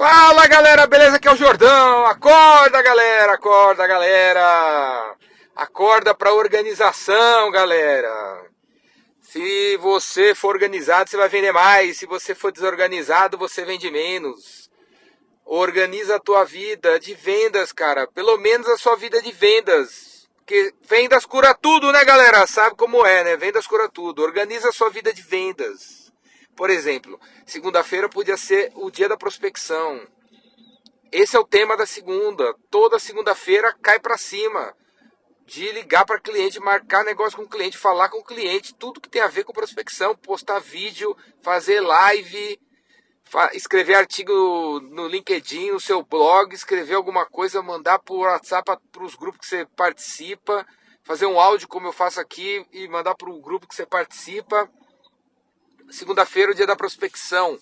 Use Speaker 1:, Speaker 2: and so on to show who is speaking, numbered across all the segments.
Speaker 1: Fala galera, beleza? Aqui é o Jordão. Acorda galera, acorda galera. Acorda pra organização, galera. Se você for organizado, você vai vender mais. Se você for desorganizado, você vende menos. Organiza a tua vida de vendas, cara. Pelo menos a sua vida de vendas. Porque vendas cura tudo, né, galera? Sabe como é, né? Vendas cura tudo. Organiza a sua vida de vendas. Por exemplo, segunda-feira podia ser o dia da prospecção. Esse é o tema da segunda. Toda segunda-feira cai para cima de ligar para cliente, marcar negócio com o cliente, falar com o cliente, tudo que tem a ver com prospecção, postar vídeo, fazer live, escrever artigo no LinkedIn, no seu blog, escrever alguma coisa, mandar por WhatsApp para os grupos que você participa, fazer um áudio como eu faço aqui e mandar para o grupo que você participa. Segunda-feira, o dia da prospecção.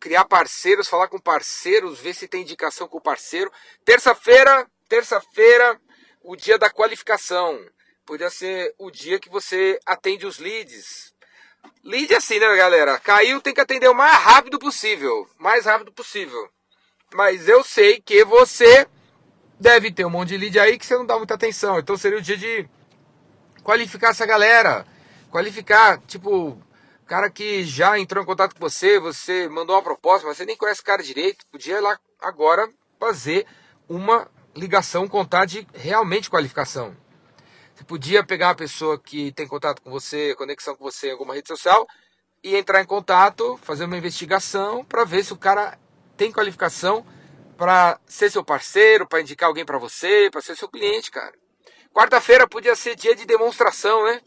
Speaker 1: Criar parceiros, falar com parceiros, ver se tem indicação com o parceiro. Terça-feira, terça-feira, o dia da qualificação. Podia ser o dia que você atende os leads. Lead é assim, né, galera? Caiu, tem que atender o mais rápido possível. Mais rápido possível. Mas eu sei que você deve ter um monte de lead aí que você não dá muita atenção. Então seria o dia de qualificar essa galera. Qualificar, tipo, cara que já entrou em contato com você, você mandou uma proposta, mas você nem conhece o cara direito, podia ir lá agora fazer uma ligação, contar de realmente qualificação. Você podia pegar uma pessoa que tem contato com você, conexão com você em alguma rede social, e entrar em contato, fazer uma investigação para ver se o cara tem qualificação para ser seu parceiro, para indicar alguém para você, para ser seu cliente, cara. Quarta-feira podia ser dia de demonstração, né?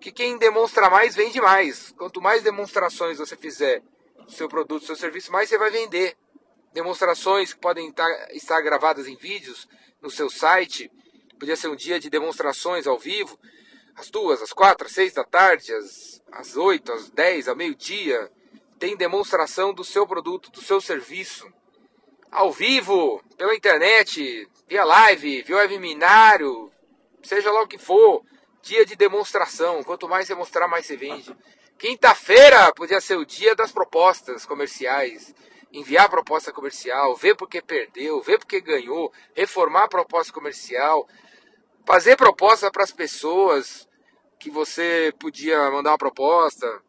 Speaker 1: Que quem demonstra mais vende mais. Quanto mais demonstrações você fizer do seu produto, do seu serviço, mais você vai vender. Demonstrações que podem estar gravadas em vídeos no seu site. Podia ser um dia de demonstrações ao vivo, às duas, às quatro, às seis da tarde, às, às oito, às dez, ao meio-dia. Tem demonstração do seu produto, do seu serviço. Ao vivo, pela internet, via live, via webinário, seja lá o que for dia de demonstração. Quanto mais você mostrar, mais você vende. Quinta-feira podia ser o dia das propostas comerciais. Enviar a proposta comercial, ver porque perdeu, ver porque ganhou, reformar a proposta comercial, fazer proposta para as pessoas que você podia mandar uma proposta,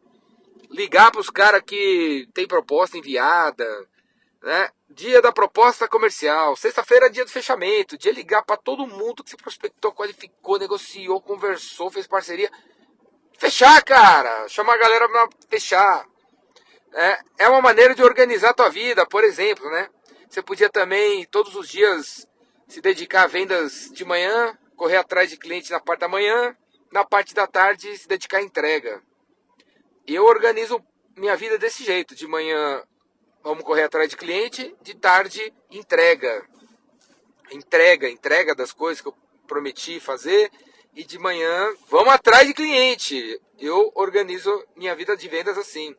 Speaker 1: ligar para os caras que tem proposta enviada, né? Dia da proposta comercial. Sexta-feira é dia do fechamento. Dia ligar para todo mundo que se prospectou, qualificou, negociou, conversou, fez parceria. Fechar, cara. Chamar a galera para fechar. É, é uma maneira de organizar a tua vida, por exemplo, né? Você podia também, todos os dias, se dedicar a vendas de manhã, correr atrás de clientes na parte da manhã, na parte da tarde, se dedicar à entrega. Eu organizo minha vida desse jeito. De manhã vamos correr atrás de cliente, de tarde entrega. Entrega, entrega das coisas que eu prometi fazer e de manhã vamos atrás de cliente. Eu organizo minha vida de vendas assim.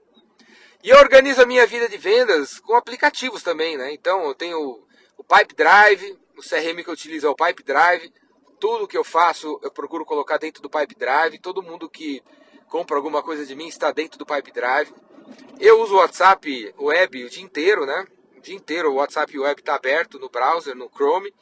Speaker 1: E eu organizo a minha vida de vendas com aplicativos também, né? Então eu tenho o Pipe Drive, o CRM que eu utilizo é o Pipe Drive. Tudo que eu faço eu procuro colocar dentro do Pipe Drive. Todo mundo que compra alguma coisa de mim está dentro do Pipe Drive. Eu uso o WhatsApp Web o dia inteiro, né? O dia inteiro o WhatsApp Web está aberto no browser, no Chrome.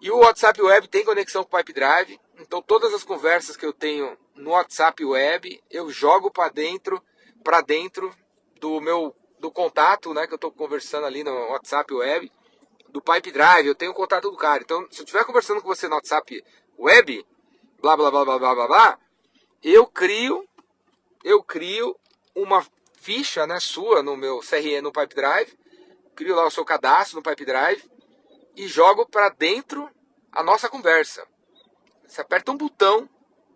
Speaker 1: E o WhatsApp Web tem conexão com o Pipe Drive. Então todas as conversas que eu tenho no WhatsApp Web, eu jogo para dentro, para dentro do meu do contato, né, que eu estou conversando ali no WhatsApp Web, do Pipe Drive, eu tenho o contato do cara. Então, se eu estiver conversando com você no WhatsApp Web, blá blá blá blá blá blá, blá eu crio eu crio uma ficha né, sua no meu CRM no Pipe Drive, crio lá o seu cadastro no Pipe Drive e jogo para dentro a nossa conversa. Você aperta um botão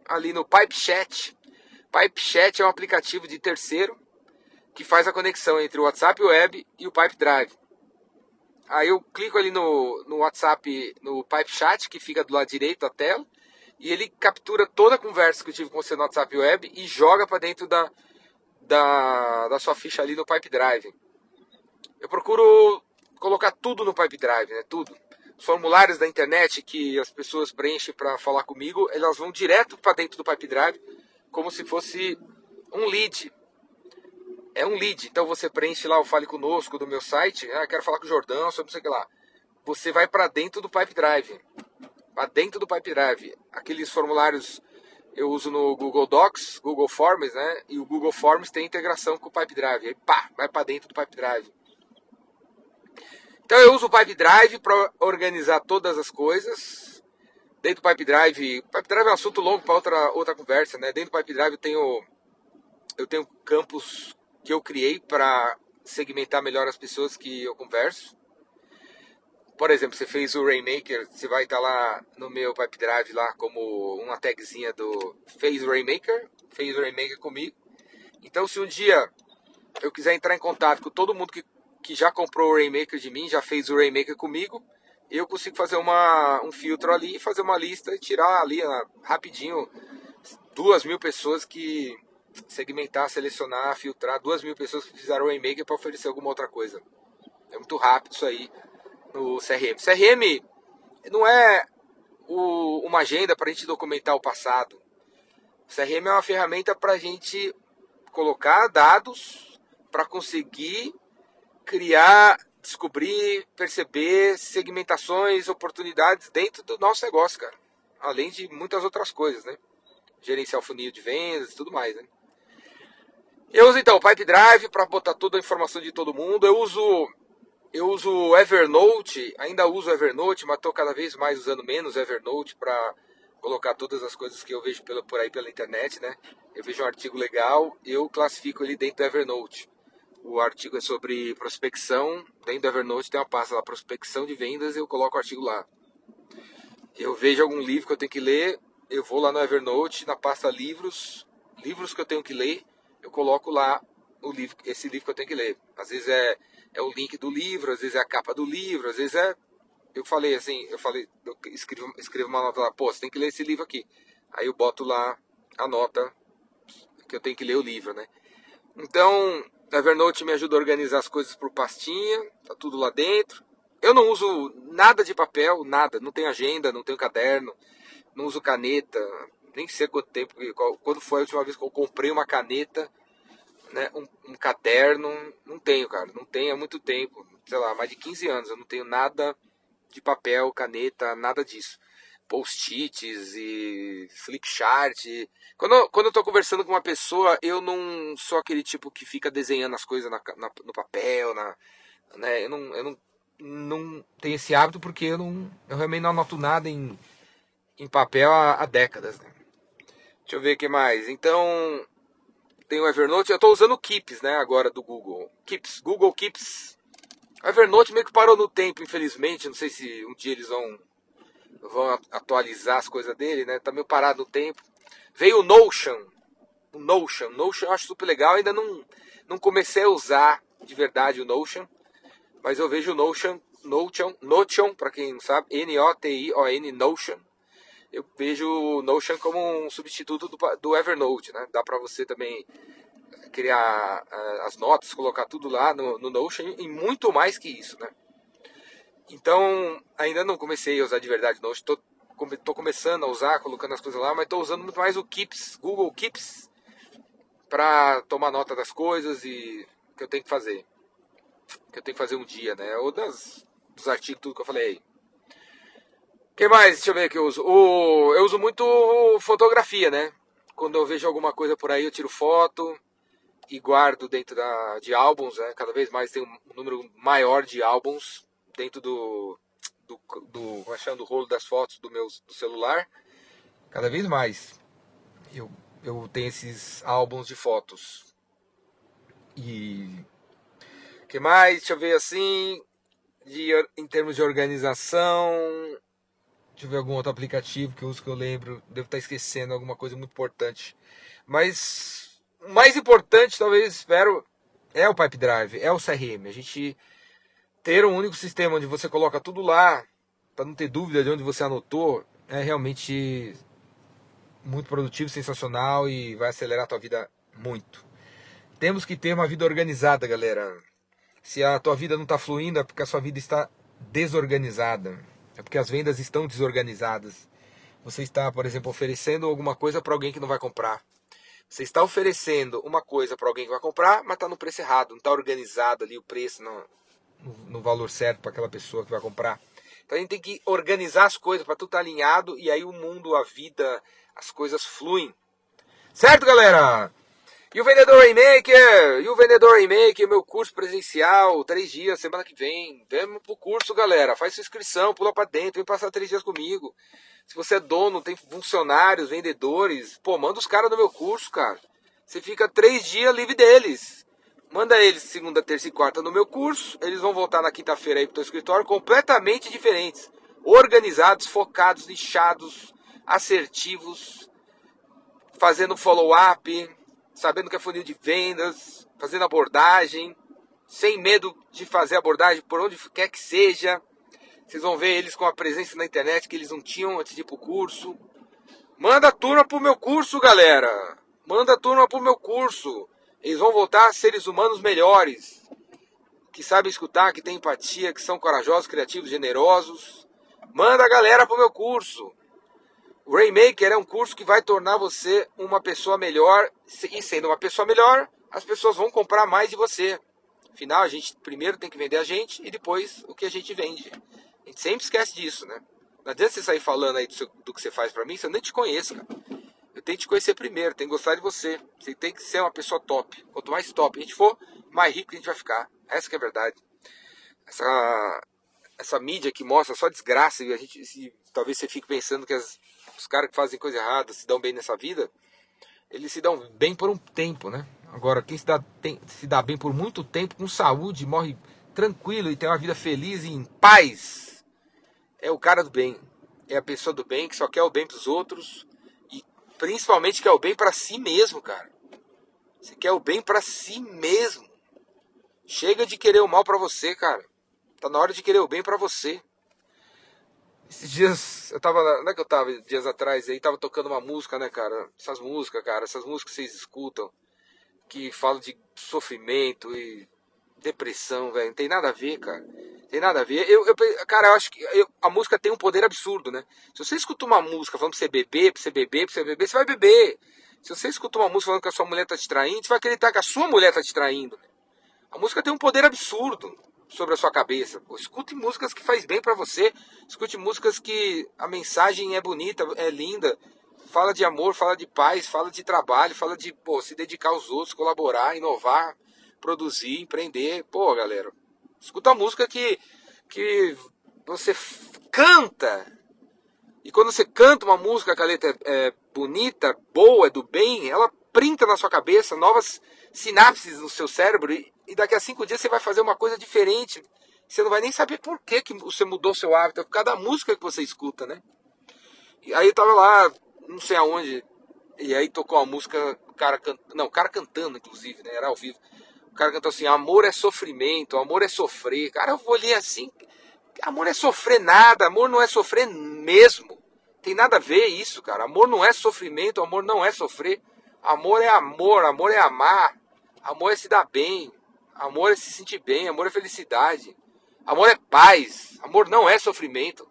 Speaker 1: ali no Pipe Chat. Pipe Chat é um aplicativo de terceiro que faz a conexão entre o WhatsApp Web e o Pipe Drive. Aí eu clico ali no, no WhatsApp, no Pipe Chat, que fica do lado direito da tela, e ele captura toda a conversa que eu tive com você no WhatsApp Web e joga para dentro da, da, da sua ficha ali no Pipe Drive. Eu procuro colocar tudo no Pipe Drive, né? Tudo. Os formulários da internet que as pessoas preenchem para falar comigo, elas vão direto para dentro do Pipe Drive, como se fosse um lead. é um lead. Então você preenche lá o Fale Conosco do meu site. Ah, quero falar com o Jordão sobre sei lá. Você vai para dentro do Pipe Drive. Para dentro do Pipe Drive. Aqueles formulários eu uso no Google Docs, Google Forms, né? E o Google Forms tem integração com o Pipe Drive. Aí pá, vai para dentro do Pipe Drive. Então eu uso o Pipe Drive para organizar todas as coisas. Dentro do Pipe Drive, Pipe Drive é um assunto longo para outra, outra conversa, né? Dentro do Pipe Drive eu tenho eu tenho campos que eu criei para segmentar melhor as pessoas que eu converso. Por exemplo, você fez o Rainmaker, você vai estar lá no meu Pipe Drive lá como uma tagzinha do fez o Rainmaker, fez o Rainmaker comigo. Então, se um dia eu quiser entrar em contato com todo mundo que, que já comprou o Rainmaker de mim, já fez o Rainmaker comigo, eu consigo fazer uma, um filtro ali, fazer uma lista e tirar ali rapidinho duas mil pessoas que segmentar, selecionar, filtrar duas mil pessoas que fizeram o Rainmaker para oferecer alguma outra coisa. É muito rápido isso aí no CRM. CRM não é o, uma agenda para a gente documentar o passado. O CRM é uma ferramenta para a gente colocar dados para conseguir criar, descobrir, perceber segmentações, oportunidades dentro do nosso negócio, cara. Além de muitas outras coisas, né? Gerenciar o funil de vendas e tudo mais, né? Eu uso então o Pipe Drive para botar toda a informação de todo mundo. Eu uso eu uso Evernote, ainda uso Evernote, mas estou cada vez mais usando menos Evernote para colocar todas as coisas que eu vejo pela, por aí pela internet, né? Eu vejo um artigo legal, eu classifico ele dentro do Evernote. O artigo é sobre prospecção, dentro do Evernote tem uma pasta lá, prospecção de vendas, eu coloco o artigo lá. Eu vejo algum livro que eu tenho que ler, eu vou lá no Evernote, na pasta livros, livros que eu tenho que ler, eu coloco lá o livro, esse livro que eu tenho que ler. Às vezes é é o link do livro, às vezes é a capa do livro, às vezes é. Eu falei assim, eu falei, eu escrevo, escrevo uma nota lá, pô, você tem que ler esse livro aqui. Aí eu boto lá a nota que eu tenho que ler o livro, né? Então, a Evernote me ajuda a organizar as coisas por pastinha, tá tudo lá dentro. Eu não uso nada de papel, nada, não tenho agenda, não tenho caderno, não uso caneta, nem sei quanto tempo, quando foi a última vez que eu comprei uma caneta né, um, um, caderno, não tenho, cara, não tenho há muito tempo, sei lá, mais de 15 anos, eu não tenho nada de papel, caneta, nada disso. Post-its e flipchart. Quando, quando eu tô conversando com uma pessoa, eu não sou aquele tipo que fica desenhando as coisas na, na, no papel, na, né, eu, não, eu não, não tenho esse hábito porque eu, não, eu realmente não anoto nada em, em papel há, há décadas. Né? Deixa eu ver o que mais. Então, tem o Evernote. Eu estou usando o Keeps, né, agora do Google. Keeps, Google Keeps. O Evernote meio que parou no tempo, infelizmente. Não sei se um dia eles vão, vão atualizar as coisas dele, né? Tá meio parado no tempo. Veio o Notion. O Notion. Notion eu acho super legal. Ainda não, não comecei a usar de verdade o Notion. Mas eu vejo o Notion, Notion, Notion, para quem não sabe, N-O-T-I-O-N, Notion eu vejo o Notion como um substituto do, do Evernote, né? Dá para você também criar uh, as notas, colocar tudo lá no, no Notion e muito mais que isso, né? Então, ainda não comecei a usar de verdade o Notion, tô, tô começando a usar, colocando as coisas lá, mas estou usando muito mais o Keeps, Google Keeps, para tomar nota das coisas e que eu tenho que fazer. Que eu tenho que fazer um dia, né? Ou das, dos artigos, tudo que eu falei que mais? Deixa eu ver que eu uso. O, eu uso muito fotografia, né? Quando eu vejo alguma coisa por aí, eu tiro foto e guardo dentro da, de álbuns, né? Cada vez mais tem um número maior de álbuns dentro do, do, do, como é do rolo das fotos do meu do celular. Cada vez mais eu, eu tenho esses álbuns de fotos. E que mais? Deixa eu ver assim, de, em termos de organização, Deixa eu ver algum outro aplicativo que eu uso que eu lembro. Devo estar esquecendo alguma coisa muito importante. Mas o mais importante, talvez, espero, é o Pipe Drive, é o CRM. A gente ter um único sistema onde você coloca tudo lá, para não ter dúvida de onde você anotou, é realmente muito produtivo, sensacional e vai acelerar a tua vida muito. Temos que ter uma vida organizada, galera. Se a tua vida não está fluindo, é porque a sua vida está desorganizada. É porque as vendas estão desorganizadas. Você está, por exemplo, oferecendo alguma coisa para alguém que não vai comprar. Você está oferecendo uma coisa para alguém que vai comprar, mas está no preço errado, não está organizado ali o preço no, no, valor certo para aquela pessoa que vai comprar. Então a gente tem que organizar as coisas para tudo estar tá alinhado e aí o mundo, a vida, as coisas fluem. Certo, galera? E o Vendedor Rainmaker? E o Vendedor Rainmaker, meu curso presencial, três dias, semana que vem. Vamos pro curso, galera. Faz sua inscrição, pula para dentro, vem passar três dias comigo. Se você é dono, tem funcionários, vendedores, pô, manda os caras do meu curso, cara. Você fica três dias livre deles. Manda eles segunda, terça e quarta no meu curso. Eles vão voltar na quinta-feira aí pro teu escritório completamente diferentes. Organizados, focados, lixados, assertivos, fazendo follow-up, sabendo que é funil de vendas, fazendo abordagem, sem medo de fazer abordagem por onde quer que seja. Vocês vão ver eles com a presença na internet que eles não tinham antes de ir pro curso. Manda a turma pro meu curso, galera. Manda a turma pro meu curso. Eles vão voltar seres humanos melhores. Que sabem escutar, que têm empatia, que são corajosos, criativos, generosos. Manda a galera pro meu curso. O Rainmaker é um curso que vai tornar você uma pessoa melhor. E sendo uma pessoa melhor, as pessoas vão comprar mais de você. Afinal, a gente primeiro tem que vender a gente e depois o que a gente vende. A gente sempre esquece disso, né? Não adianta você sair falando aí do, seu, do que você faz para mim, se eu nem te conheço, cara. Eu tenho que te conhecer primeiro, tenho que gostar de você. Você tem que ser uma pessoa top. Quanto mais top a gente for, mais rico a gente vai ficar. Essa que é a verdade. Essa, essa mídia que mostra só desgraça e a gente, se, talvez você fique pensando que as, os caras que fazem coisa errada se dão bem nessa vida, eles se dão bem por um tempo, né? Agora, quem se dá, tem, se dá bem por muito tempo, com saúde, morre tranquilo e tem uma vida feliz e em paz, é o cara do bem. É a pessoa do bem que só quer o bem pros outros e principalmente quer o bem para si mesmo, cara. Você quer o bem para si mesmo. Chega de querer o mal para você, cara. Tá na hora de querer o bem para você. Esses dias, eu tava, não é que eu tava dias atrás aí, tava tocando uma música, né, cara? Essas músicas, cara, essas músicas que vocês escutam, que falam de sofrimento e depressão, velho. Não tem nada a ver, cara. Tem nada a ver. Eu, eu cara, eu acho que eu, a música tem um poder absurdo, né? Se você escuta uma música falando pra você beber, pra você beber, pra você beber, você vai beber. Se você escuta uma música falando que a sua mulher tá te traindo, você vai acreditar que a sua mulher tá te traindo. Né? A música tem um poder absurdo sobre a sua cabeça. Pô, escute músicas que faz bem para você. Escute músicas que a mensagem é bonita, é linda. Fala de amor, fala de paz, fala de trabalho, fala de pô, se dedicar aos outros, colaborar, inovar, produzir, empreender. Pô, galera, Escuta a música que, que você canta. E quando você canta uma música que a letra é, é bonita, boa, é do bem, ela printa na sua cabeça novas sinapses no seu cérebro. E, e daqui a cinco dias você vai fazer uma coisa diferente. Você não vai nem saber por que, que você mudou seu hábito. É por causa da música que você escuta, né? E aí eu tava lá, não sei aonde, e aí tocou uma música, o cara cantando, não, o cara cantando, inclusive, né? Era ao vivo cara cantou assim: amor é sofrimento, amor é sofrer. Cara, eu ler assim: amor é sofrer nada, amor não é sofrer mesmo. Tem nada a ver isso, cara. Amor não é sofrimento, amor não é sofrer. Amor é amor, amor é amar. Amor é se dar bem. Amor é se sentir bem, amor é felicidade. Amor é paz. Amor não é sofrimento.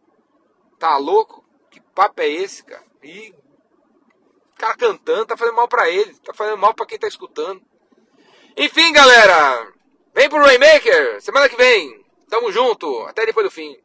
Speaker 1: Tá louco? Que papo é esse, cara? E o cara cantando tá fazendo mal para ele, tá fazendo mal para quem tá escutando. Enfim, galera, vem pro Rainmaker, semana que vem. Tamo junto, até depois do fim.